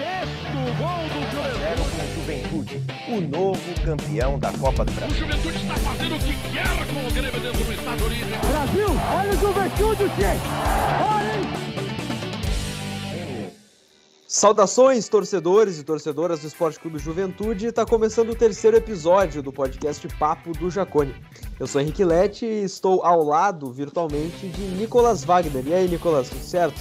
Sexto gol do Juventude. o novo campeão da Copa do Brasil. O Juventude está fazendo o que quer com o Grêmio dentro do Estado Olímpico. Brasil, olha o Juventude, gente! Olha! Saudações, torcedores e torcedoras do Esporte Clube Juventude. Está começando o terceiro episódio do podcast Papo do Jacone. Eu sou Henrique Lete e estou ao lado, virtualmente, de Nicolas Wagner. E aí, Nicolas, tudo certo?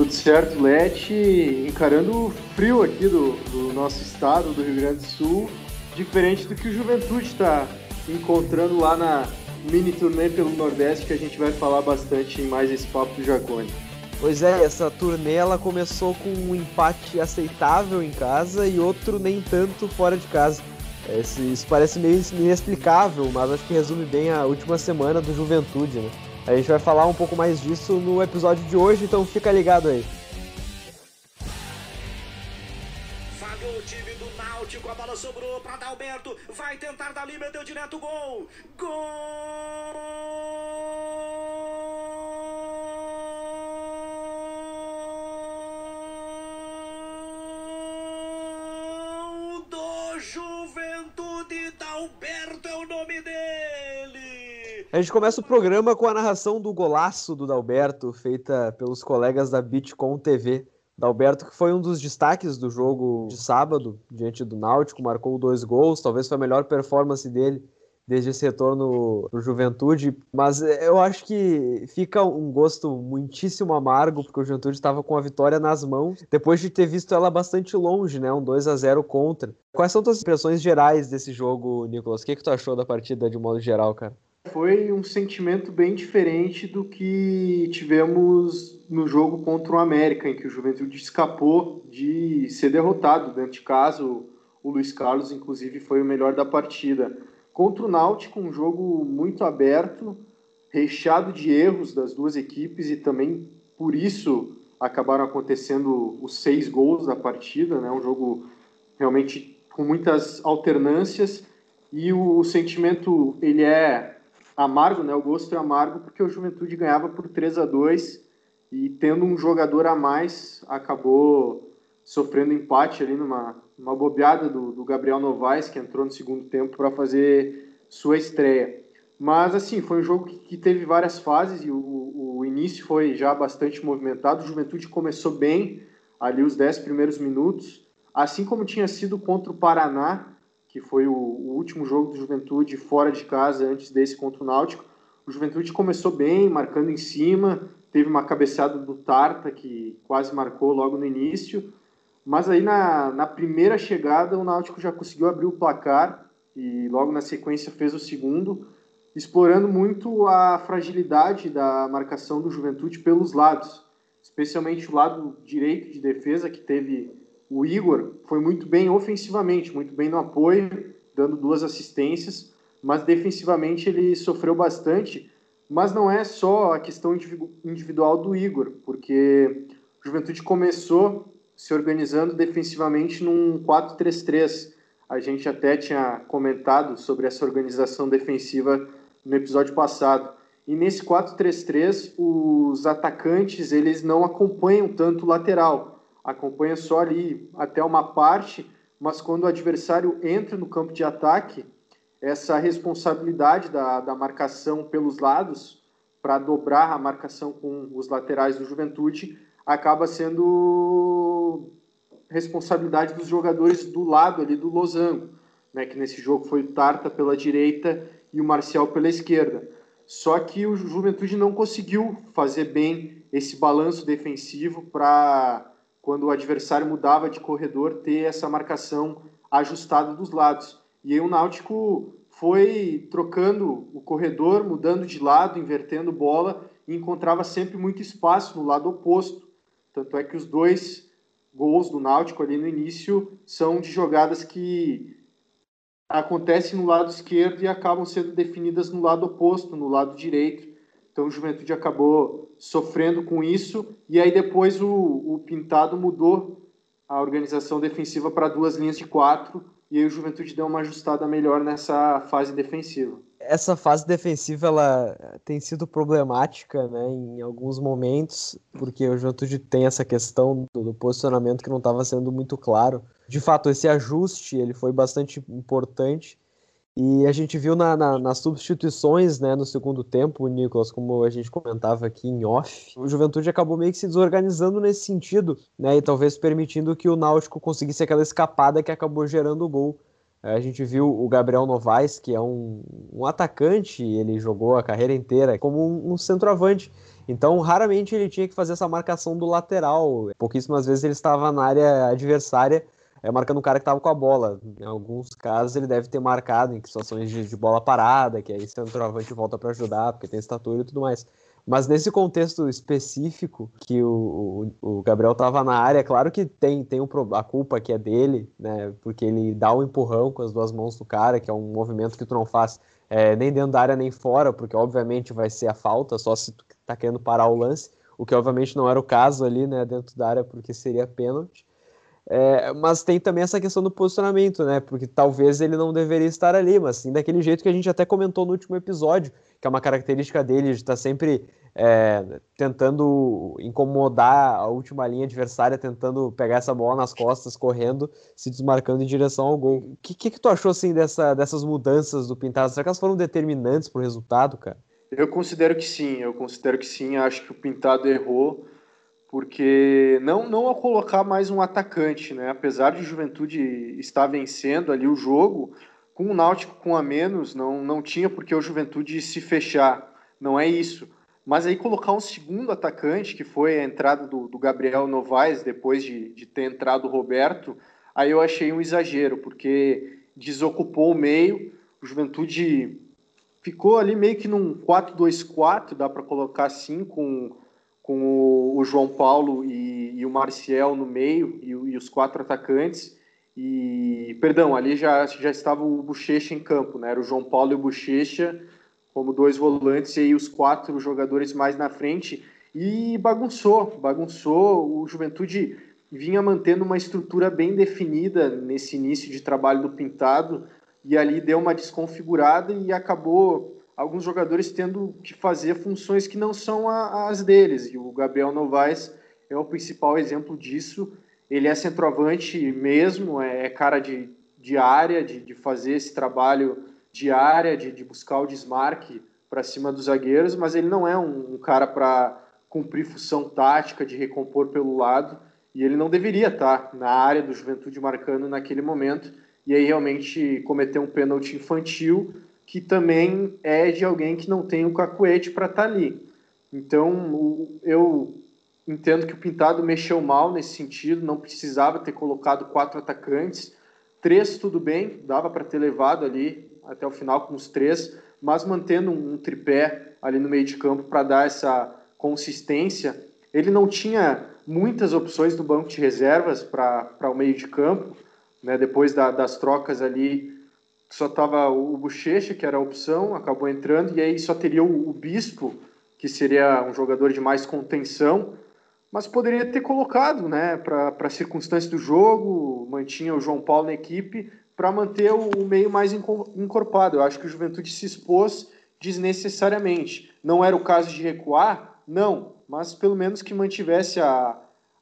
Tudo certo, Lete. Encarando o frio aqui do, do nosso estado, do Rio Grande do Sul, diferente do que o Juventude está encontrando lá na mini turnê pelo Nordeste, que a gente vai falar bastante em mais esse Papo do Jacone. Pois é, essa turnê ela começou com um empate aceitável em casa e outro nem tanto fora de casa. Esse, isso parece meio inexplicável, mas acho que resume bem a última semana do Juventude, né? A gente vai falar um pouco mais disso no episódio de hoje, então fica ligado aí. Falhou o time do Náutico, a bola sobrou para Dalberto, vai tentar dali, meteu direto gol! Gol do A gente começa o programa com a narração do golaço do Dalberto, feita pelos colegas da Bitcom TV. Dalberto, que foi um dos destaques do jogo de sábado, diante do Náutico, marcou dois gols, talvez foi a melhor performance dele desde esse retorno pro Juventude, mas eu acho que fica um gosto muitíssimo amargo, porque o Juventude estava com a vitória nas mãos, depois de ter visto ela bastante longe, né, um 2 a 0 contra. Quais são tuas impressões gerais desse jogo, Nicolas? O que, que tu achou da partida de modo geral, cara? Foi um sentimento bem diferente do que tivemos no jogo contra o América, em que o Juventude escapou de ser derrotado. Dentro de casa, o Luiz Carlos, inclusive, foi o melhor da partida. Contra o Náutico, um jogo muito aberto, recheado de erros das duas equipes e também por isso acabaram acontecendo os seis gols da partida, né? Um jogo realmente com muitas alternâncias e o sentimento ele é amargo, né? O gosto é amargo porque o Juventude ganhava por 3 a 2 e tendo um jogador a mais acabou sofrendo empate ali numa uma bobeada do, do Gabriel Novaes, que entrou no segundo tempo para fazer sua estreia. Mas, assim, foi um jogo que, que teve várias fases e o, o, início foi já bastante movimentado. O Juventude começou bem ali os 10 primeiros minutos, assim como tinha sido contra o Paraná, que foi o, o último jogo do Juventude fora de casa antes desse contra o Náutico. O Juventude começou bem, marcando em cima, teve uma cabeçada do Tarta, que quase marcou logo no início, mas aí na, na primeira chegada o Náutico já conseguiu abrir o placar e logo na sequência fez o segundo, explorando muito a fragilidade da marcação do Juventude pelos lados, especialmente o lado direito de defesa que teve o Igor, foi muito bem ofensivamente, muito bem no apoio, dando duas assistências, mas defensivamente ele sofreu bastante, mas não é só a questão individual do Igor, porque o Juventude começou se organizando defensivamente num 4-3-3. A gente até tinha comentado sobre essa organização defensiva no episódio passado. E nesse 4-3-3, os atacantes eles não acompanham tanto o lateral, acompanha só ali até uma parte, mas quando o adversário entra no campo de ataque, essa responsabilidade da, da marcação pelos lados para dobrar a marcação com os laterais do Juventude acaba sendo responsabilidade dos jogadores do lado ali do losango, né, que nesse jogo foi o Tarta pela direita e o Marcial pela esquerda. Só que o Juventude não conseguiu fazer bem esse balanço defensivo para quando o adversário mudava de corredor ter essa marcação ajustada dos lados. E aí o Náutico foi trocando o corredor, mudando de lado, invertendo bola e encontrava sempre muito espaço no lado oposto. Tanto é que os dois gols do Náutico ali no início são de jogadas que acontecem no lado esquerdo e acabam sendo definidas no lado oposto, no lado direito. Então o Juventude acabou sofrendo com isso e aí depois o, o Pintado mudou a organização defensiva para duas linhas de quatro e aí o Juventude deu uma ajustada melhor nessa fase defensiva essa fase defensiva ela tem sido problemática né, em alguns momentos, porque o Juventude tem essa questão do, do posicionamento que não estava sendo muito claro. De fato, esse ajuste ele foi bastante importante. E a gente viu na, na, nas substituições né, no segundo tempo, Nicolas, como a gente comentava aqui em off, o Juventude acabou meio que se desorganizando nesse sentido, né, e talvez permitindo que o Náutico conseguisse aquela escapada que acabou gerando o gol. A gente viu o Gabriel Novaes, que é um, um atacante, ele jogou a carreira inteira como um, um, centroavante. Então, raramente ele tinha que fazer essa marcação do lateral. Pouquíssimas vezes ele estava na área adversária, é, marcando o cara que estava com a bola. Em alguns casos ele deve ter marcado em situações de, de bola parada, que aí o centroavante volta para ajudar, porque tem estatura e tudo mais. Mas nesse contexto específico que o, o, o Gabriel estava na área, claro que tem, tem um, a culpa que é dele, né? Porque ele dá um empurrão com as duas mãos do cara, que é um movimento que tu não faz é, nem dentro da área nem fora, porque obviamente vai ser a falta, só se tu tá querendo parar o lance, o que obviamente não era o caso ali, né? Dentro da área, porque seria pênalti. É, mas tem também essa questão do posicionamento, né? Porque talvez ele não deveria estar ali, mas sim daquele jeito que a gente até comentou no último episódio, que é uma característica dele de estar sempre é, tentando incomodar a última linha adversária, tentando pegar essa bola nas costas, correndo, se desmarcando em direção ao gol. O que, que, que tu achou assim dessa, dessas mudanças do Pintado? Será que elas foram determinantes para o resultado, cara? Eu considero que sim, eu considero que sim. Acho que o Pintado errou porque não, não ao colocar mais um atacante, né? Apesar de Juventude estar vencendo ali o jogo, com o Náutico com a menos, não, não tinha porque o Juventude se fechar. Não é isso. Mas aí colocar um segundo atacante, que foi a entrada do, do Gabriel Novaes, depois de, de ter entrado o Roberto, aí eu achei um exagero, porque desocupou o meio, o Juventude ficou ali meio que num 4-2-4, dá para colocar assim, com com o, o João Paulo e, e, o Marcial no meio e, e, os quatro atacantes. E, perdão, ali já, já estava o Bochecha em campo, né? Era o João Paulo e o Bochecha como dois volantes e aí os quatro jogadores mais na frente. E bagunçou, bagunçou. O Juventude vinha mantendo uma estrutura bem definida nesse início de trabalho do Pintado e ali deu uma desconfigurada e acabou alguns jogadores tendo que fazer funções que não são a, as deles. E o Gabriel Novaes é o principal exemplo disso. Ele é centroavante mesmo, é, é cara de, de área, de, de fazer esse trabalho de área, de, de buscar o desmarque para cima dos zagueiros, mas ele não é um, um cara para cumprir função tática, de recompor pelo lado, e ele não deveria estar na área do Juventude marcando naquele momento, e aí realmente cometer um pênalti infantil que também é de alguém que não tem o cacuete para estar tá ali. Então, eu entendo que o Pintado mexeu mal nesse sentido, não precisava ter colocado quatro atacantes. Três, tudo bem, dava para ter levado ali até o final com os três, mas mantendo um tripé ali no meio de campo para dar essa consistência. Ele não tinha muitas opções no banco de reservas para o meio de campo, né? depois da, das trocas ali só tava o Bochecha, que era a opção, acabou entrando, e aí só teria o, o Bispo, que seria um jogador de mais contenção, mas poderia ter colocado, né, para a circunstância do jogo, mantinha o João Paulo na equipe, para manter o, o, meio mais encorpado. Eu acho que o Juventude se expôs desnecessariamente. Não era o caso de recuar? Não, mas pelo menos que mantivesse a,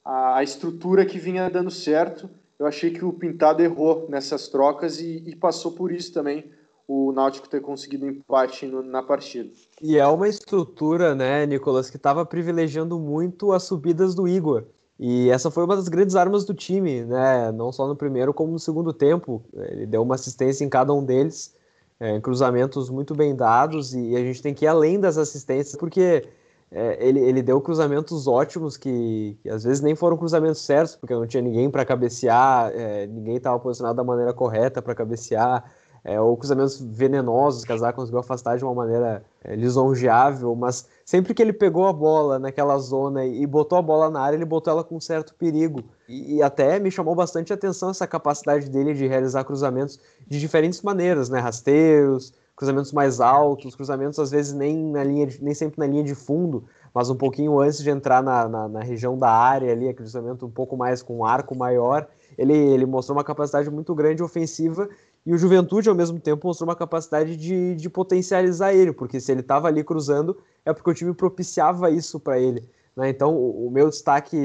a, a estrutura que vinha dando certo eu achei que o Pintado errou nessas trocas e, e passou por isso também o Náutico ter conseguido empate no, na partida. E é uma estrutura, né, Nicolas, que estava privilegiando muito as subidas do Igor. E essa foi uma das grandes armas do time, né? Não só no primeiro, como no segundo tempo. Ele deu uma assistência em cada um deles, é, cruzamentos muito bem dados, e a gente tem que ir além das assistências, porque é, ele, ele deu cruzamentos ótimos que, que, às vezes nem foram cruzamentos certos, porque não tinha ninguém para cabecear, é, ninguém estava posicionado da maneira correta para cabecear, é, ou cruzamentos venenosos que a Zaza conseguiu afastar de uma maneira é, lisonjeável, mas sempre que ele pegou a bola naquela zona e botou a bola na área, ele botou ela com certo perigo. E, e até me chamou bastante atenção essa capacidade dele de realizar cruzamentos de diferentes maneiras, né? Rasteiros, cruzamentos mais altos, cruzamentos às vezes nem, na linha de, nem sempre na linha de fundo, mas um pouquinho antes de entrar na, na, na região da área ali, cruzamento um pouco mais com um arco maior, ele, ele mostrou uma capacidade muito grande ofensiva E o Juventude, ao mesmo tempo, mostrou uma capacidade de, de potencializar ele, porque se ele estava ali cruzando, é porque o time propiciava isso para ele. Né? Então, o, o, meu destaque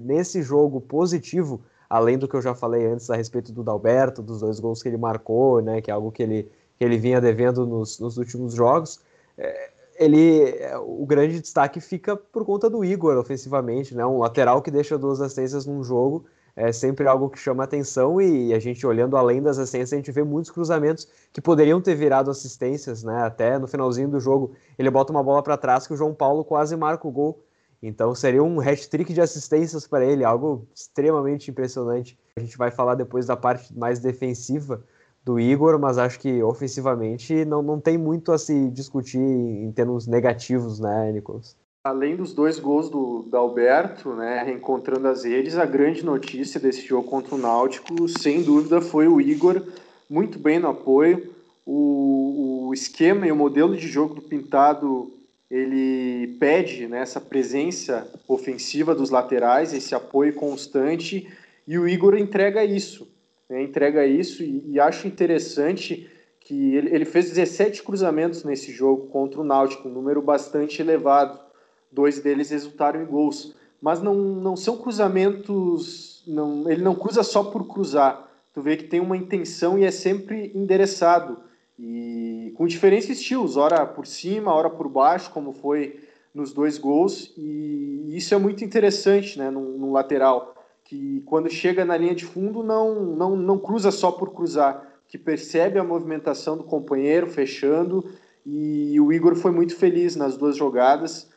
nesse jogo positivo, além do que eu já falei antes a respeito do Dalberto, dos dois gols que ele marcou, né? que é algo que ele, que ele vinha devendo nos, nos últimos jogos, é, ele o grande destaque fica por conta do Igor ofensivamente, né? Um lateral que deixa duas assistências num jogo é sempre algo que chama atenção e a gente olhando além das assistências, a gente vê muitos cruzamentos que poderiam ter virado assistências, né? Até no finalzinho do jogo, ele bota uma bola para trás que o João Paulo quase marca o gol. Então seria um hat-trick de assistências para ele, algo extremamente impressionante. A gente vai falar depois da parte mais defensiva do Igor, mas acho que ofensivamente não, não tem muito a se discutir em termos negativos, né, Nicolas? Além dos dois gols do, do Alberto, né, reencontrando as redes, a grande notícia desse jogo contra o Náutico, sem dúvida, foi o Igor, muito bem no apoio. O, o esquema e o modelo de jogo do Pintado, ele pede né, essa presença ofensiva dos laterais, esse apoio constante, e o Igor entrega isso. Né, entrega isso, e, e acho interessante que ele, ele fez 17 cruzamentos nesse jogo contra o Náutico, um número bastante elevado dois deles resultaram em gols. Mas não, não são cruzamentos, não, ele não cruza só por cruzar. Tu vê que tem uma intenção e é sempre endereçado. E com diferentes estilos, ora por cima, ora por baixo, como foi nos dois gols. E isso é muito interessante né, no lateral, que quando chega na linha de fundo não, não, não cruza só por cruzar, que percebe a movimentação do companheiro fechando. E o Igor foi muito feliz nas duas jogadas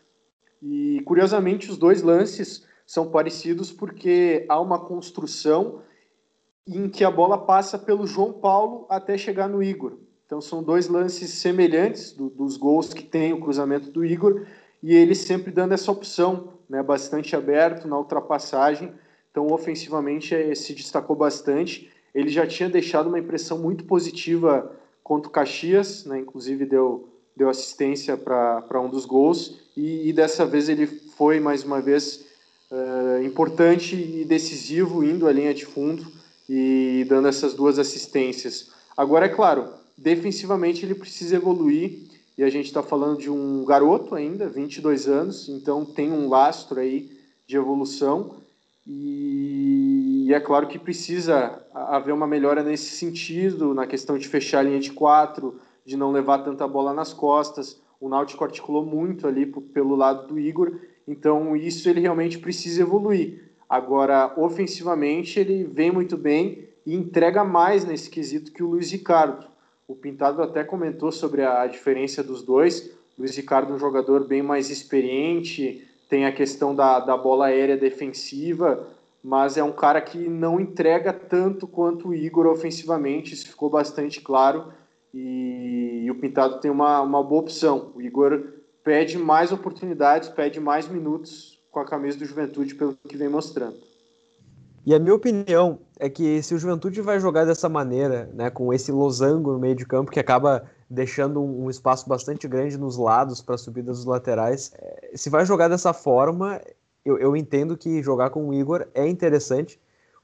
e curiosamente, os dois lances são parecidos porque há uma construção em que a bola passa pelo João Paulo até chegar no Igor. Então são dois lances semelhantes do, dos gols que tem o cruzamento do Igor e ele sempre dando essa opção, né, bastante aberto na ultrapassagem. Então ofensivamente é, se destacou bastante. Ele já tinha deixado uma impressão muito positiva contra o Caxias, né, inclusive deu deu assistência para um dos gols. E, e, dessa vez ele foi mais uma vez uh, importante e decisivo indo à linha de fundo e dando essas duas assistências. Agora é claro, defensivamente ele precisa evoluir. E a gente está falando de um garoto ainda, 22 anos, então tem um lastro aí de evolução e, é claro que precisa haver uma melhora nesse sentido, na questão de fechar a linha de quatro, de não levar tanta bola nas costas. O Náutico articulou muito ali pelo lado do Igor, então isso ele realmente precisa evoluir. Agora, ofensivamente, ele vem muito bem e entrega mais nesse quesito que o Luiz Ricardo. O Pintado até comentou sobre a diferença dos dois. Luiz Ricardo é um jogador bem mais experiente, tem a questão da, da bola aérea defensiva, mas é um cara que não entrega tanto quanto o Igor ofensivamente, isso ficou bastante claro e, e o Pintado tem uma, uma boa opção. O Igor pede mais oportunidades, pede mais minutos com a camisa do Juventude pelo que vem mostrando. E a minha opinião é que se o Juventude vai jogar dessa maneira, né, com esse losango no meio de campo que acaba deixando um, espaço bastante grande nos lados para subidas dos laterais, é, se vai jogar dessa forma, eu, eu entendo que jogar com o Igor é interessante,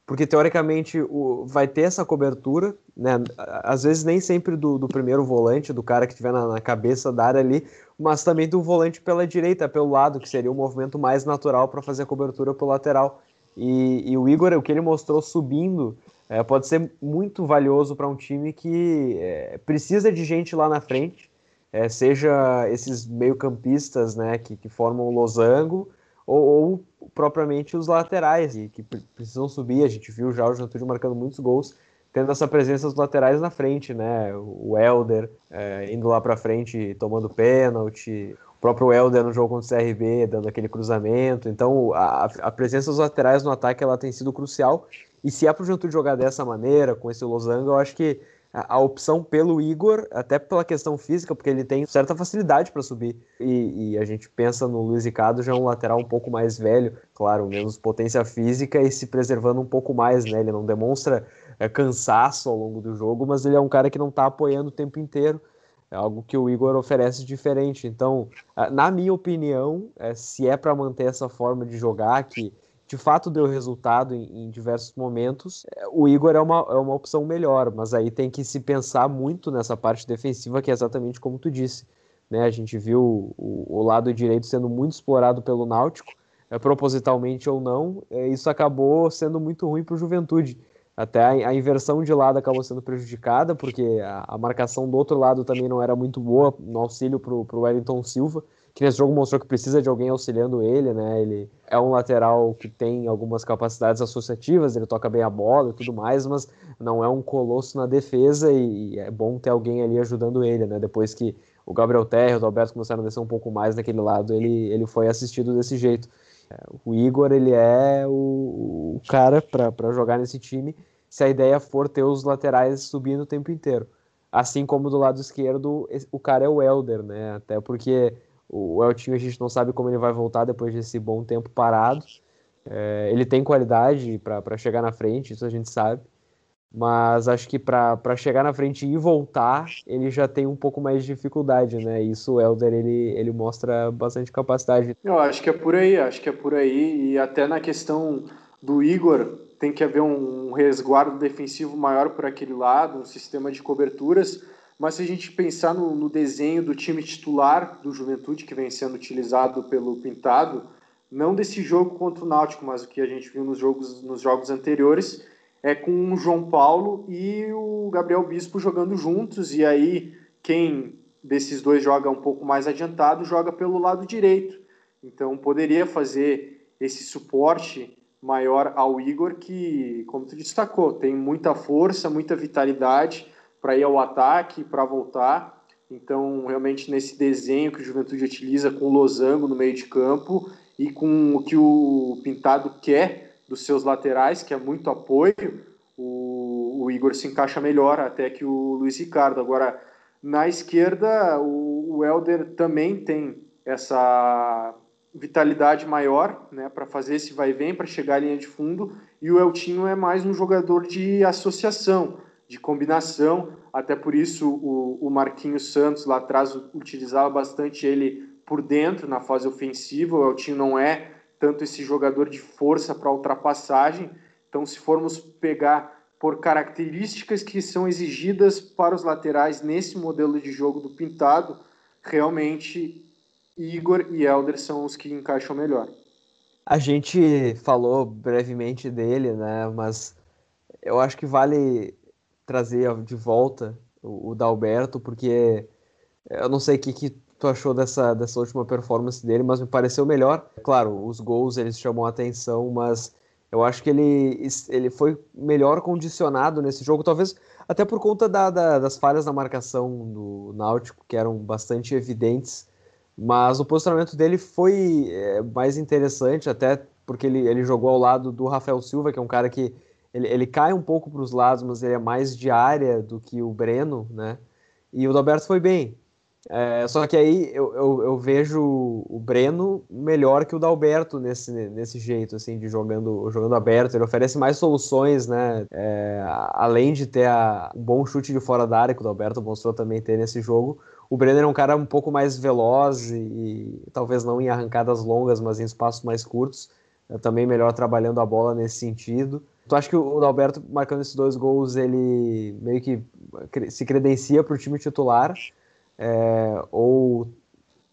porque teoricamente o, vai ter essa cobertura, né? Às vezes nem sempre do, do primeiro volante, do cara que estiver na, na, cabeça da área ali, mas também do volante pela direita, pelo lado, que seria o movimento mais natural para fazer a cobertura pelo lateral. E, e, o Igor, o que ele mostrou subindo, é, pode ser muito valioso para um time que é, precisa de gente lá na frente, é, seja esses meio-campistas né, que, que formam o losango, ou, ou propriamente os laterais, e que precisam subir. A gente viu já o Juventude marcando muitos gols, tendo essa presença dos laterais na frente, né? O Helder é, indo lá para frente, tomando pênalti, o próprio Helder no jogo contra o CRB, dando aquele cruzamento. Então, a, a presença dos laterais no ataque ela tem sido crucial. E se é para o Juventude jogar dessa maneira, com esse losango, eu acho que a, opção pelo Igor, até pela questão física, porque ele tem certa facilidade para subir. E, e, a gente pensa no Luiz Ricardo, já é um lateral um pouco mais velho, claro, menos potência física e se preservando um pouco mais, né? Ele não demonstra é, cansaço ao longo do jogo, mas ele é um cara que não está apoiando o tempo inteiro. É algo que o Igor oferece diferente. Então, na minha opinião, é, se é para manter essa forma de jogar, que de fato deu resultado em, em, diversos momentos, o Igor é uma, é uma opção melhor, mas aí tem que se pensar muito nessa parte defensiva, que é exatamente como tu disse. Né? A gente viu o, o lado direito sendo muito explorado pelo Náutico, é, propositalmente ou não, é, isso acabou sendo muito ruim para o Juventude. Até a, a, inversão de lado acabou sendo prejudicada, porque a, a, marcação do outro lado também não era muito boa no auxílio para o Wellington Silva que nesse jogo mostrou que precisa de alguém auxiliando ele, né? Ele é um lateral que tem algumas capacidades associativas, ele toca bem a bola e tudo mais, mas não é um colosso na defesa e é bom ter alguém ali ajudando ele, né? Depois que o Gabriel Terra e o Alberto começaram a descer um pouco mais naquele lado, ele, ele foi assistido desse jeito. O Igor, ele é o, o cara para jogar nesse time se a ideia for ter os laterais subindo o tempo inteiro. Assim como do lado esquerdo, o cara é o Elder, né? Até porque o Eltinho a gente não sabe como ele vai voltar depois desse bom tempo parado. É, ele tem qualidade para chegar na frente, isso a gente sabe. Mas acho que para chegar na frente e voltar, ele já tem um pouco mais de dificuldade, né? Isso o Helder ele, ele mostra bastante capacidade. Eu acho que é por aí, acho que é por aí. E até na questão do Igor, tem que haver um resguardo defensivo maior por aquele lado, um sistema de coberturas mas se a gente pensar no, no, desenho do time titular do Juventude, que vem sendo utilizado pelo Pintado, não desse jogo contra o Náutico, mas o que a gente viu nos jogos, nos jogos anteriores, é com o João Paulo e o Gabriel Bispo jogando juntos, e aí quem desses dois joga um pouco mais adiantado joga pelo lado direito. Então poderia fazer esse suporte maior ao Igor, que, como tu destacou, tem muita força, muita vitalidade para ir ao ataque, para voltar. Então, realmente, nesse desenho que o Juventude utiliza com o losango no meio de campo e com o que o Pintado quer dos seus laterais, que é muito apoio, o, o Igor se encaixa melhor até que o Luiz Ricardo. Agora, na esquerda, o, o Helder também tem essa vitalidade maior né, para fazer esse vai e vem, para chegar à linha de fundo, e o Eltinho é mais um jogador de associação de combinação. Até por isso o, o Marquinhos Santos lá atrás utilizava bastante ele por dentro na fase ofensiva. O Eltinho não é tanto esse jogador de força para ultrapassagem. Então, se formos pegar por características que são exigidas para os laterais nesse modelo de jogo do Pintado, realmente Igor e Helder são os que encaixam melhor. A gente falou brevemente dele, né? Mas eu acho que vale trazer de volta o, o Dalberto, porque eu não sei o que, que tu achou dessa, dessa última performance dele, mas me pareceu melhor. Claro, os gols eles chamam a atenção, mas eu acho que ele, ele foi melhor condicionado nesse jogo, talvez até por conta da, da, das falhas na marcação do Náutico, que eram bastante evidentes, mas o posicionamento dele foi é, mais interessante, até porque ele, ele jogou ao lado do Rafael Silva, que é um cara que ele, ele cai um pouco para os lados, mas ele é mais de área do que o Breno, né? E o Dalberto foi bem. É, só que aí eu, eu, eu, vejo o Breno melhor que o Dalberto nesse, nesse jeito, assim, de jogando, jogando aberto. Ele oferece mais soluções, né? É, além de ter a, um bom chute de fora da área, que o Dalberto mostrou também ter nesse jogo. O Breno é um cara um pouco mais veloz e, e talvez não em arrancadas longas, mas em espaços mais curtos. É também melhor trabalhando a bola nesse sentido. Tu acha que o Alberto marcando esses dois gols, ele meio que se credencia para o time titular? É, ou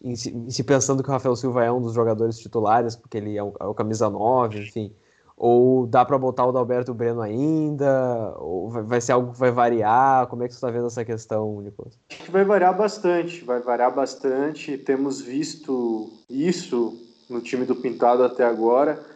em se, em se, pensando que o Rafael Silva é um dos jogadores titulares, porque ele é o, é o camisa 9, enfim. Ou dá para botar o Dalberto Breno ainda? Ou vai, vai, ser algo que vai variar? Como é que você está vendo essa questão, Nicolas? Acho que vai variar bastante, vai variar bastante. Temos visto isso no time do Pintado até agora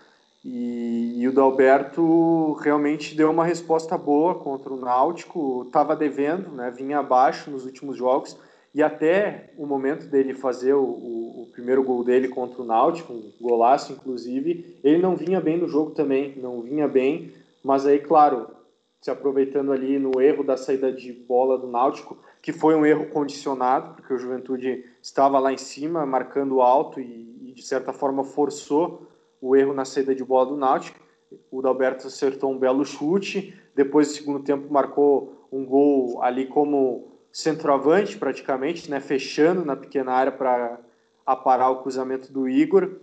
e, e, o Dalberto realmente deu uma resposta boa contra o Náutico, estava devendo, né, vinha abaixo nos últimos jogos, e até o momento dele fazer o, o, o, primeiro gol dele contra o Náutico, um golaço inclusive, ele não vinha bem no jogo também, não vinha bem, mas aí, claro, se aproveitando ali no erro da saída de bola do Náutico, que foi um erro condicionado, porque o Juventude estava lá em cima, marcando alto e, e de certa forma forçou o erro na saída de bola do Náutico. O Dalberto acertou um belo chute, depois do segundo tempo marcou um gol ali como centroavante praticamente, né, fechando na pequena área para aparar o cruzamento do Igor.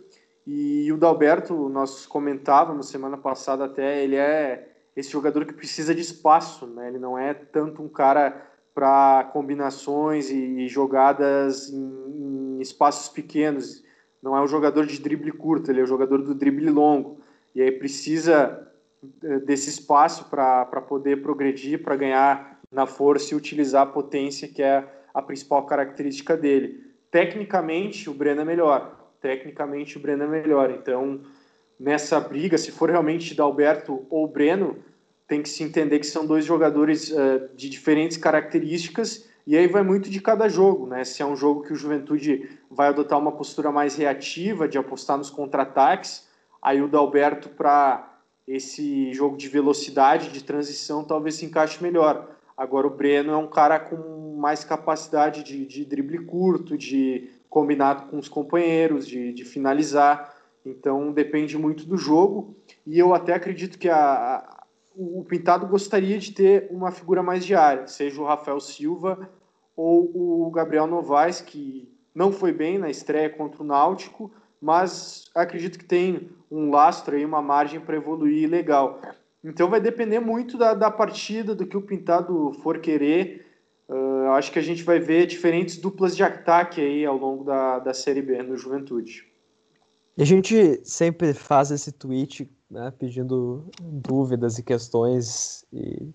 E o Dalberto, nós comentávamos semana passada até, ele é esse jogador que precisa de espaço, né? Ele não é tanto um cara para combinações e jogadas em, espaços pequenos. Não é um jogador de drible curto, ele é um jogador do drible longo. E aí precisa eh, desse espaço para poder progredir, para ganhar na força e utilizar a potência, que é a principal característica dele. Tecnicamente, o Breno é melhor. Tecnicamente, o Breno é melhor. Então, nessa briga, se for realmente Dalberto ou Breno, tem que se entender que são dois jogadores uh, de diferentes características e aí vai muito de cada jogo, né? Se é um jogo que o Juventude vai adotar uma postura mais reativa, de apostar nos contra-ataques, aí o Dalberto para esse jogo de velocidade, de transição, talvez se encaixe melhor. Agora o Breno é um cara com mais capacidade de, de drible curto, de combinar com os companheiros, de, de, finalizar. Então depende muito do jogo. E eu até acredito que a, a, o Pintado gostaria de ter uma figura mais diária, seja o Rafael Silva ou o Gabriel Novaes, que não foi bem na estreia contra o Náutico, mas acredito que tem um lastro aí, uma margem para evoluir legal. Então vai depender muito da, da partida, do que o Pintado for querer. Uh, acho que a gente vai ver diferentes duplas de ataque aí ao longo da, da Série B no Juventude. E a gente sempre faz esse tweet né, pedindo dúvidas e questões e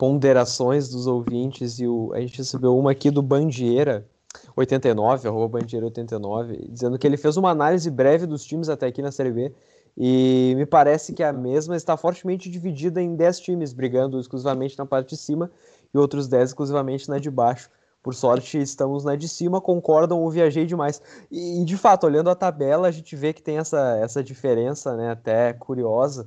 ponderações dos ouvintes. E o, a gente recebeu uma aqui do Bandieira, 89, arroba Bandieira 89, dizendo que ele fez uma análise breve dos times até aqui na Série B e me parece que a mesma está fortemente dividida em 10 times, brigando exclusivamente na parte de cima e outros 10 exclusivamente na de baixo. Por sorte, estamos na de cima, concordam ou viajei demais. E, de fato, olhando a tabela, a gente vê que tem essa, essa diferença, né, até curiosa.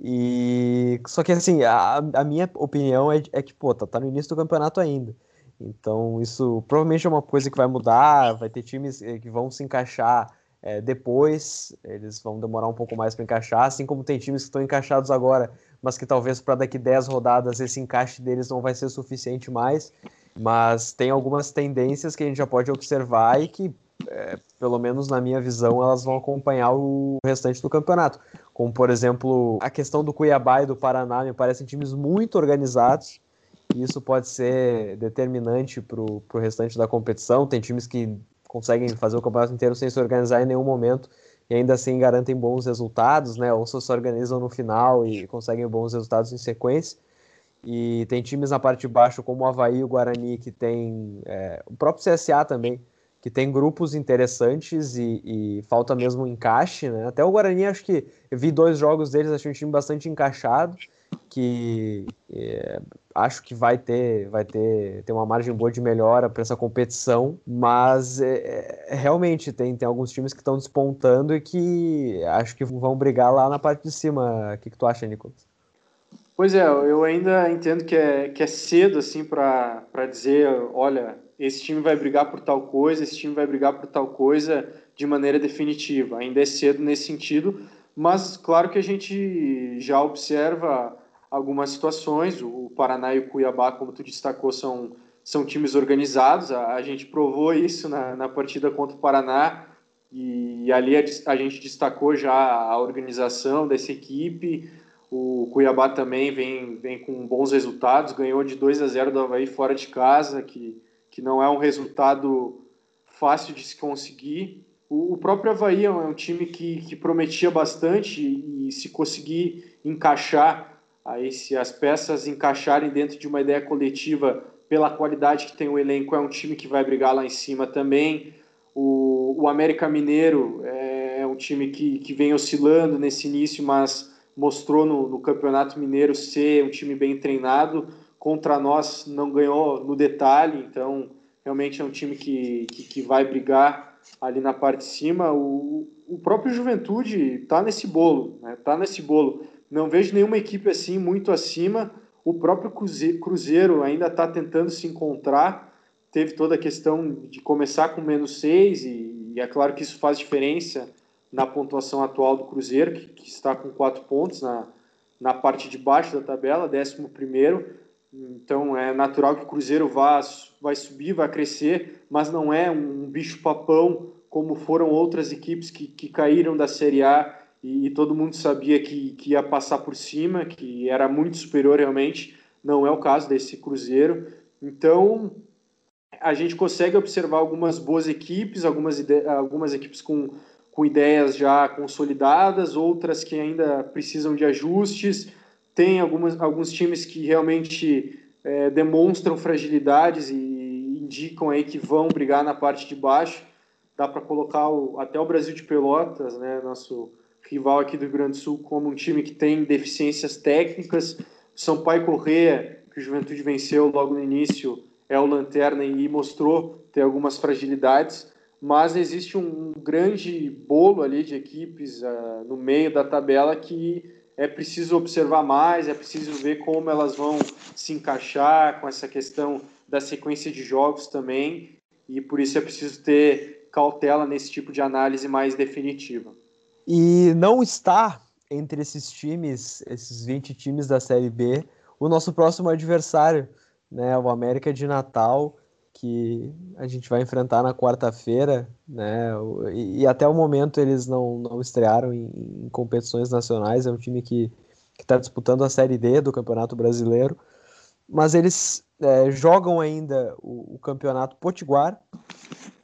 E só que assim, a, a minha opinião é, é que, pô, tá, tá no início do campeonato ainda. Então, isso provavelmente é uma coisa que vai mudar, vai ter times eh, que vão se encaixar é, depois, eles vão demorar um pouco mais para encaixar, assim como tem times que estão encaixados agora, mas que talvez para daqui 10 rodadas esse encaixe deles não vai ser suficiente mais. Mas tem algumas tendências que a gente já pode observar e que, é, pelo menos na minha visão, elas vão acompanhar o restante do campeonato. Como, por exemplo, a questão do Cuiabá e do Paraná me parecem times muito organizados. E isso pode ser determinante para o restante da competição. Tem times que conseguem fazer o campeonato inteiro sem se organizar em nenhum momento e ainda assim garantem bons resultados, né? Ou só se organizam no final e conseguem bons resultados em sequência. E tem times na parte de baixo, como o Havaí e o Guarani, que tem. É, o próprio CSA também, que tem grupos interessantes e, e, falta mesmo encaixe, né? Até o Guarani, acho que vi dois jogos deles, achei um time bastante encaixado que é, acho que vai ter vai ter, ter uma margem boa de melhora para essa competição, mas é, é, realmente tem, tem alguns times que estão despontando e que acho que vão brigar lá na parte de cima. O que, que tu acha, Nicolas? Pois é, eu ainda entendo que é, que é cedo assim para dizer, olha, esse time vai brigar por tal coisa, esse time vai brigar por tal coisa de maneira definitiva. Ainda é cedo nesse sentido, mas claro que a gente já observa algumas situações. O Paraná e o Cuiabá, como tu destacou, são, são times organizados. A, a gente provou isso na, na partida contra o Paraná e, e ali a, a, gente destacou já a organização dessa equipe. O Cuiabá também vem, vem com bons resultados, ganhou de 2 a 0 do Havaí fora de casa, que, que não é um resultado fácil de se conseguir. O, o próprio Havaí é um time que, que prometia bastante e, e se conseguir encaixar Aí, se as peças encaixarem dentro de uma ideia coletiva, pela qualidade que tem o elenco, é um time que vai brigar lá em cima também. O, o América Mineiro é, é um time que, que vem oscilando nesse início, mas mostrou no, no Campeonato Mineiro ser um time bem treinado. Contra nós não ganhou no detalhe, então realmente é um time que, que, que vai brigar ali na parte de cima. O, o próprio Juventude está nesse bolo, está né? Tá nesse bolo não vejo nenhuma equipe assim muito acima. O próprio Cruzeiro ainda está tentando se encontrar. Teve toda a questão de começar com menos seis, e, e é claro que isso faz diferença na pontuação atual do Cruzeiro, que, que está com quatro pontos na, na parte de baixo da tabela, décimo primeiro. Então é natural que o Cruzeiro vá, vai subir, vai crescer, mas não é um bicho papão como foram outras equipes que, que caíram da Série A e, e todo mundo sabia que, que ia passar por cima, que era muito superior realmente. Não é o caso desse Cruzeiro. Então, a gente consegue observar algumas boas equipes, algumas, algumas equipes com, com ideias já consolidadas, outras que ainda precisam de ajustes. Tem algumas, alguns times que realmente é, demonstram fragilidades e indicam aí que vão brigar na parte de baixo. Dá para colocar o, até o Brasil de Pelotas, né, nosso rival aqui do Rio Grande do Sul, como um time que tem deficiências técnicas. Sampaio Correia, que o Juventude venceu logo no início, é o lanterna e mostrou ter algumas fragilidades, mas existe um grande bolo ali de equipes uh, no meio da tabela que é preciso observar mais, é preciso ver como elas vão se encaixar com essa questão da sequência de jogos também, e por isso é preciso ter cautela nesse tipo de análise mais definitiva. E não está entre esses times, esses 20 times da Série B, o nosso próximo adversário, né, o América de Natal, que a gente vai enfrentar na quarta-feira, né, e, e, até o momento eles não, não estrearam em, em competições nacionais, é um time que está disputando a Série D do Campeonato Brasileiro, mas eles é, jogam ainda o, o, Campeonato Potiguar,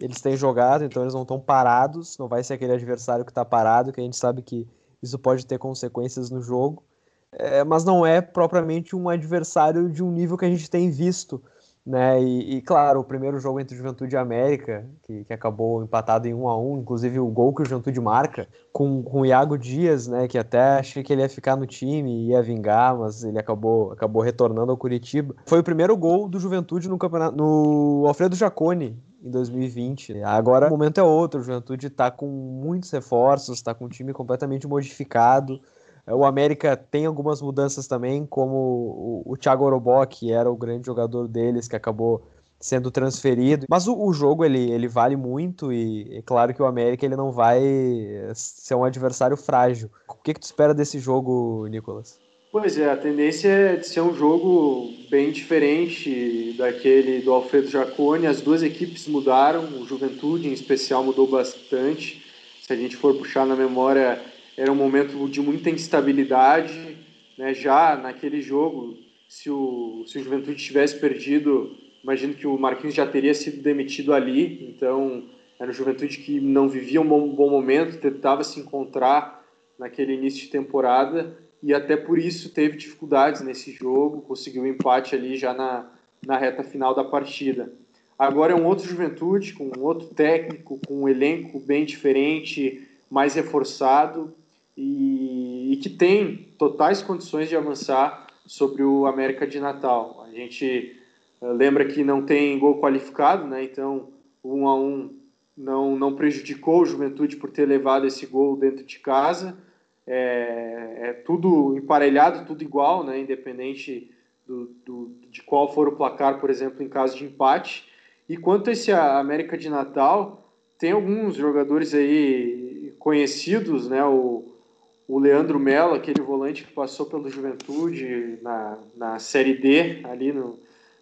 eles têm jogado, então eles não estão parados, não vai ser aquele adversário que está parado, que a gente sabe que isso pode ter consequências no jogo, é, mas não é propriamente um adversário de um nível que a gente tem visto. Né? E, e claro, o primeiro jogo entre Juventude e América, que, que, acabou empatado em 1 a 1 inclusive o gol que o Juventude marca, com, com o Iago Dias, né? Que até achei que ele ia ficar no time, ia vingar, mas ele acabou, acabou retornando ao Curitiba. Foi o primeiro gol do Juventude no campeonato no Alfredo Jacone em 2020. Agora o momento é outro, o Juventude está com muitos reforços, está com um time completamente modificado. O América tem algumas mudanças também, como o, o Thiago Orobó, que era o grande jogador deles, que acabou sendo transferido. Mas o, o, jogo ele, ele vale muito e é claro que o América ele não vai ser um adversário frágil. O que, que tu espera desse jogo, Nicolas? Pois é, a tendência é de ser um jogo bem diferente daquele do Alfredo Jacone. As duas equipes mudaram, o Juventude em especial mudou bastante. Se a gente for puxar na memória era um momento de muita instabilidade, né? Já naquele jogo, se o, se o Juventude tivesse perdido, imagino que o Marquinhos já teria sido demitido ali. Então, era um Juventude que não vivia um bom, bom momento, tentava se encontrar naquele início de temporada e até por isso teve dificuldades nesse jogo, conseguiu um empate ali já na, na reta final da partida. Agora é um outro Juventude, com um outro técnico, com um elenco bem diferente, mais reforçado, e, e que tem totais condições de avançar sobre o América de Natal. A gente uh, lembra que não tem gol qualificado, né? então 1 a 1 não, não prejudicou o Juventude por ter levado esse gol dentro de casa. É, é tudo emparelhado, tudo igual, né? independente do, do, de qual for o placar, por exemplo, em caso de empate. E quanto a esse América de Natal, tem alguns jogadores aí conhecidos, né? O, o Leandro Mello, aquele volante que passou pelo Juventude na, na Série D, ali no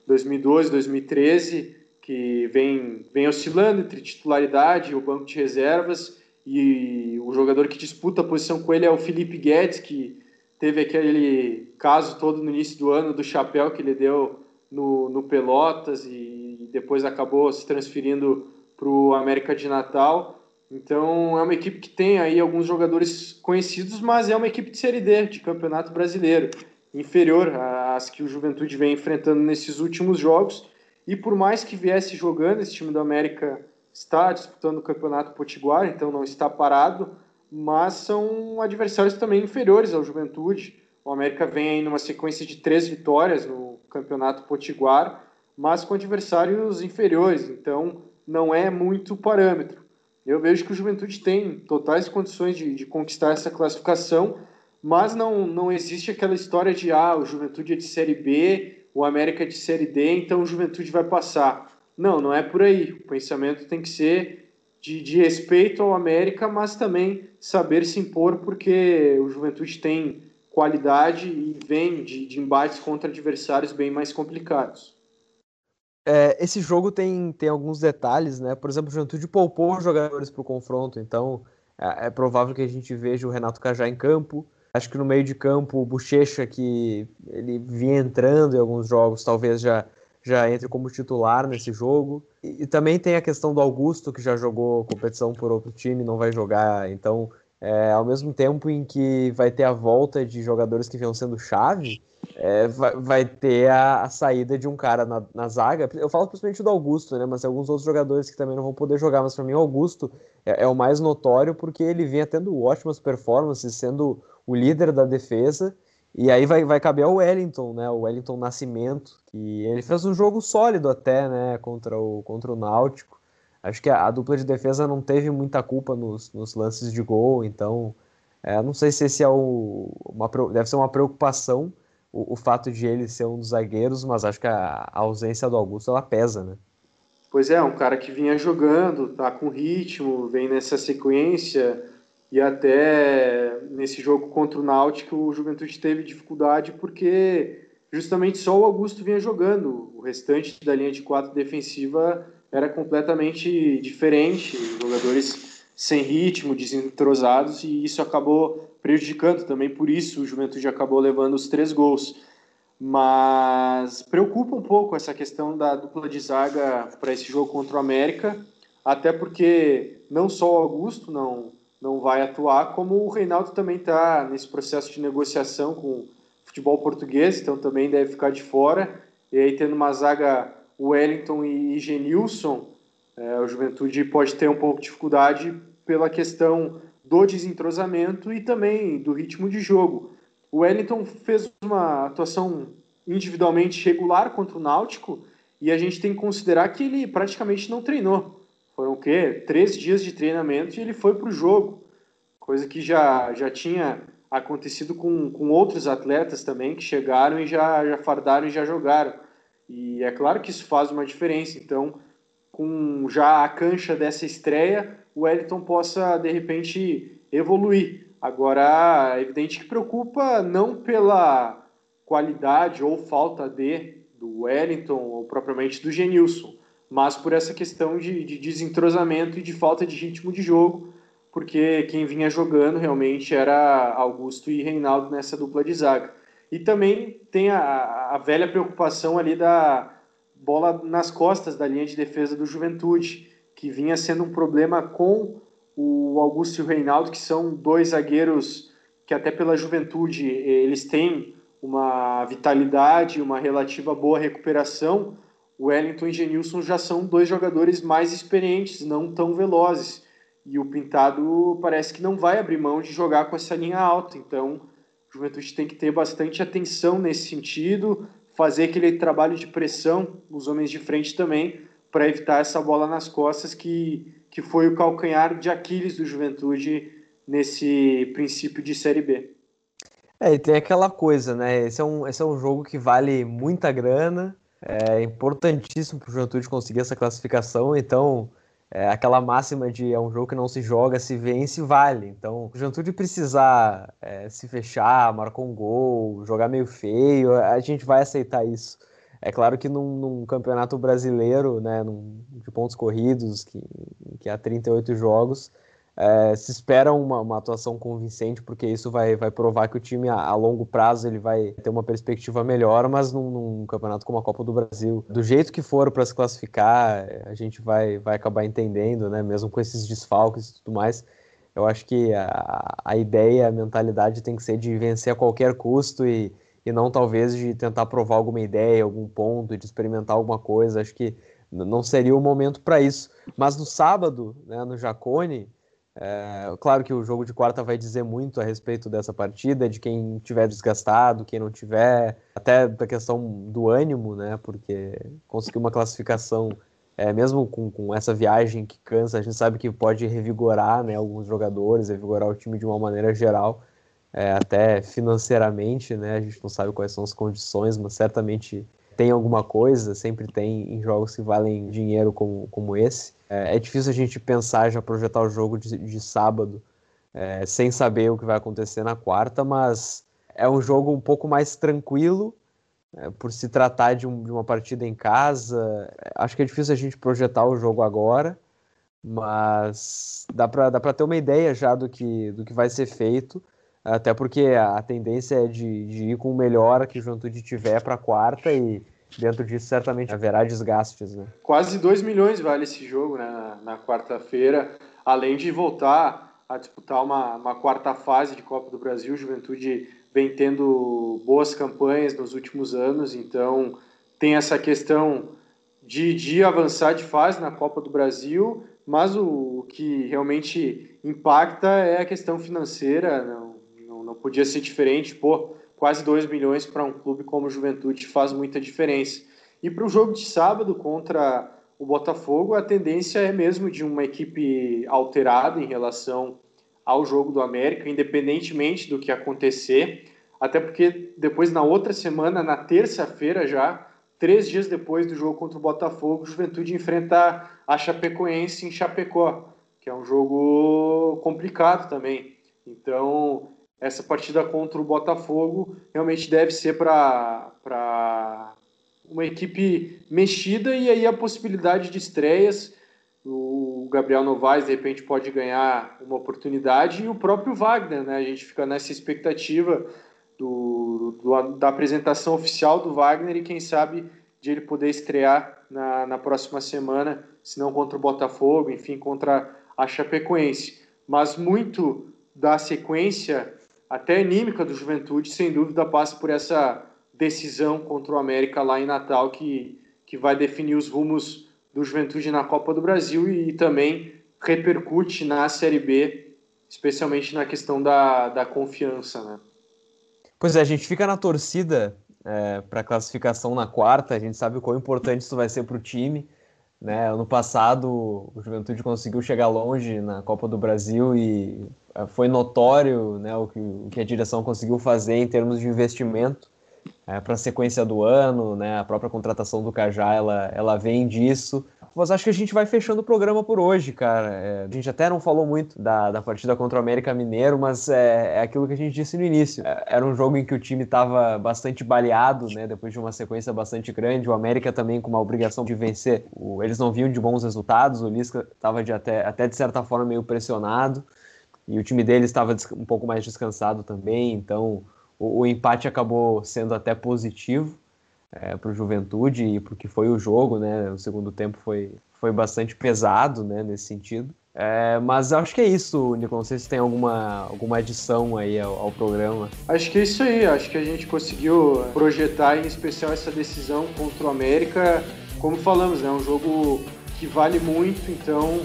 2012, 2013, que vem, vem oscilando entre titularidade e o banco de reservas, e o jogador que disputa a posição com ele é o Felipe Guedes, que teve aquele caso todo no início do ano do chapéu que ele deu no, no Pelotas e depois acabou se transferindo para o América de Natal. Então é uma equipe que tem aí alguns jogadores conhecidos, mas é uma equipe de Série D, de Campeonato Brasileiro, inferior às que o Juventude vem enfrentando nesses últimos jogos. E por mais que viesse jogando, esse time do América está disputando o Campeonato Potiguar, então não está parado, mas são adversários também inferiores ao Juventude. O América vem aí numa sequência de três vitórias no Campeonato Potiguar, mas com adversários inferiores, então não é muito parâmetro. Eu vejo que o Juventude tem totais condições de, de conquistar essa classificação, mas não, não existe aquela história de ah, o Juventude é de Série B, o América é de Série D, então o Juventude vai passar. Não, não é por aí. O pensamento tem que ser de, de respeito ao América, mas também saber se impor, porque o Juventude tem qualidade e vem de, de embates contra adversários bem mais complicados. É, esse jogo tem, tem alguns detalhes, né? Por exemplo, o Juventude poupou jogadores para o confronto, então é, é, provável que a gente veja o Renato Cajá em campo. Acho que no meio de campo, o Bochecha, que ele vinha entrando em alguns jogos, talvez já, já entre como titular nesse jogo. E, e também tem a questão do Augusto, que já jogou competição por outro time, não vai jogar. Então, é, ao mesmo tempo em que vai ter a volta de jogadores que vinham sendo chave, é, vai, vai, ter a, a, saída de um cara na, na, zaga. Eu falo principalmente do Augusto, né? Mas alguns outros jogadores que também não vão poder jogar. Mas para mim, o Augusto é, é, o mais notório porque ele vinha tendo ótimas performances, sendo o líder da defesa. E aí vai, vai caber ao Wellington, né? O Wellington Nascimento, que ele fez um jogo sólido até, né? Contra o, contra o Náutico. Acho que a, a dupla de defesa não teve muita culpa nos, nos lances de gol, então é, não sei se esse é o, uma, deve ser uma preocupação o, o, fato de ele ser um dos zagueiros, mas acho que a, a, ausência do Augusto ela pesa, né? Pois é, um cara que vinha jogando, tá com ritmo, vem nessa sequência e até nesse jogo contra o Náutico o Juventude teve dificuldade porque justamente só o Augusto vinha jogando, o restante da linha de quatro defensiva era completamente diferente, jogadores sem ritmo, desentrosados e isso acabou prejudicando também, por isso o Juventude acabou levando os três gols. Mas preocupa um pouco essa questão da dupla de zaga para esse jogo contra o América, até porque não só o Augusto não, não vai atuar, como o Reinaldo também está nesse processo de negociação com o futebol português, então também deve ficar de fora. E aí, tendo uma zaga Wellington e Genilson, é, o Juventude pode ter um pouco de dificuldade pela questão do desentrosamento e também do ritmo de jogo. O Wellington fez uma atuação individualmente regular contra o Náutico e a gente tem que considerar que ele praticamente não treinou. Foram o quê? Três dias de treinamento e ele foi para o jogo, coisa que já, já tinha acontecido com, com outros atletas também que chegaram e já, já fardaram e já jogaram. E é claro que isso faz uma diferença. Então, com já a cancha dessa estreia, o Wellington possa de repente evoluir. Agora, é evidente que preocupa não pela qualidade ou falta de do Wellington ou propriamente do Genilson, mas por essa questão de, de desentrosamento e de falta de ritmo de jogo, porque quem vinha jogando realmente era Augusto e Reinaldo nessa dupla de zaga. E também tem a, a velha preocupação ali da bola nas costas da linha de defesa do Juventude que vinha sendo um problema com o Augusto e o Reinaldo, que são dois zagueiros que até pela juventude eles têm uma vitalidade, uma relativa boa recuperação. O Wellington e Genilson já são dois jogadores mais experientes, não tão velozes. E o Pintado parece que não vai abrir mão de jogar com essa linha alta. Então, o Juventude tem que ter bastante atenção nesse sentido, fazer aquele trabalho de pressão nos homens de frente também, para evitar essa bola nas costas que, que foi o calcanhar de Aquiles do Juventude nesse princípio de Série B. É, e tem aquela coisa, né? Esse é um, esse é um jogo que vale muita grana, é importantíssimo para o Juventude conseguir essa classificação, então é, aquela máxima de é um jogo que não se joga, se vence, vale. Então, o Juventude precisar é, se fechar, marcar um gol, jogar meio feio, a gente vai aceitar isso. É claro que num, num campeonato brasileiro, né, num, de pontos corridos, que, que há 38 jogos, é, se espera uma, uma, atuação convincente, porque isso vai, vai provar que o time a, a longo prazo ele vai ter uma perspectiva melhor, mas num, num campeonato como a Copa do Brasil, do jeito que for para se classificar, a gente vai, vai acabar entendendo, né, mesmo com esses desfalques e tudo mais. Eu acho que a, a ideia, a mentalidade tem que ser de vencer a qualquer custo e, e não talvez de tentar provar alguma ideia, algum ponto, de experimentar alguma coisa. Acho que não seria o momento para isso. Mas no sábado, né, no Jacone, é, claro que o jogo de quarta vai dizer muito a respeito dessa partida, de quem tiver desgastado, quem não tiver, até da questão do ânimo, né? Porque conseguir uma classificação, é, mesmo com, com essa viagem que cansa, a gente sabe que pode revigorar né, alguns jogadores, revigorar o time de uma maneira geral é, até financeiramente, né? A gente não sabe quais são as condições, mas certamente tem alguma coisa, sempre tem em jogos que valem dinheiro como, como esse. É, é difícil a gente pensar já projetar o jogo de, de sábado é, sem saber o que vai acontecer na quarta, mas é um jogo um pouco mais tranquilo é, por se tratar de, um, de, uma partida em casa. Acho que é difícil a gente projetar o jogo agora, mas dá para ter uma ideia já do que, do que vai ser feito. Até porque a tendência é de, de ir com o melhor que o Juventude tiver para a quarta e dentro disso certamente haverá desgastes. Né? Quase 2 milhões vale esse jogo né, na, na quarta-feira, além de voltar a disputar uma, uma quarta fase de Copa do Brasil. Juventude vem tendo boas campanhas nos últimos anos, então tem essa questão de, de avançar de fase na Copa do Brasil, mas o, o que realmente impacta é a questão financeira. Não, não podia ser diferente, pô, quase 2 milhões para um clube como o Juventude faz muita diferença. E para o jogo de sábado contra o Botafogo, a tendência é mesmo de uma equipe alterada em relação ao jogo do América, independentemente do que acontecer, até porque depois na outra semana, na terça-feira já, três dias depois do jogo contra o Botafogo, o Juventude enfrenta a Chapecoense em Chapecó, que é um jogo complicado também. Então, essa partida contra o Botafogo realmente deve ser para uma equipe mexida e aí a possibilidade de estreias. O Gabriel Novaes, de repente, pode ganhar uma oportunidade e o próprio Wagner, né? A gente fica nessa expectativa do, do, da apresentação oficial do Wagner e quem sabe de ele poder estrear na, na próxima semana, se não contra o Botafogo, enfim, contra a Chapecoense. Mas muito da sequência até anímica do Juventude, sem dúvida, passa por essa decisão contra o América lá em Natal, que, que vai definir os rumos do Juventude na Copa do Brasil e, também repercute na Série B, especialmente na questão da, da confiança, né? Pois é, a gente fica na torcida é, para a classificação na quarta, a gente sabe o quão importante isso vai ser para o time. Né? Ano passado, o Juventude conseguiu chegar longe na Copa do Brasil e é, foi notório né, o, que, o que a direção conseguiu fazer em termos de investimento é, para a sequência do ano, né, a própria contratação do Cajá, ela, ela vem disso. Mas acho que a gente vai fechando o programa por hoje, cara. É, a gente até não falou muito da, da partida contra o América Mineiro, mas é, é aquilo que a gente disse no início. É, era um jogo em que o time estava bastante baleado, né, depois de uma sequência bastante grande. O América também com uma obrigação de vencer. O, eles não vinham de bons resultados, o Lisca estava até, até de certa forma meio pressionado e o time dele estava um pouco mais descansado também, então o, o empate acabou sendo até positivo é, para o Juventude e porque foi o jogo, né? O segundo tempo foi, foi bastante pesado, né? Nesse sentido. É, mas acho que é isso, Nico. Não sei se tem alguma, alguma adição aí ao, ao, programa. Acho que é isso aí. Acho que a gente conseguiu projetar, em especial, essa decisão contra o América. Como falamos, né? Um jogo que vale muito, então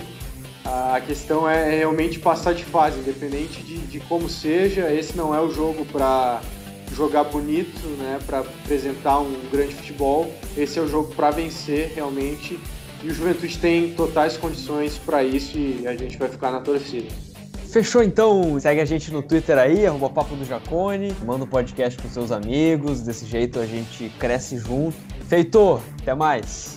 a questão é realmente passar de fase, independente de, de como seja. Esse não é o jogo para jogar bonito, né, para apresentar um grande futebol. Esse é o jogo para vencer realmente. E o Juventude tem totais condições para isso e a gente vai ficar na torcida. Fechou então? Segue a gente no Twitter aí, arroba Papo do Jacone, manda o um podcast com seus amigos, desse jeito a gente cresce junto. Feito, até mais!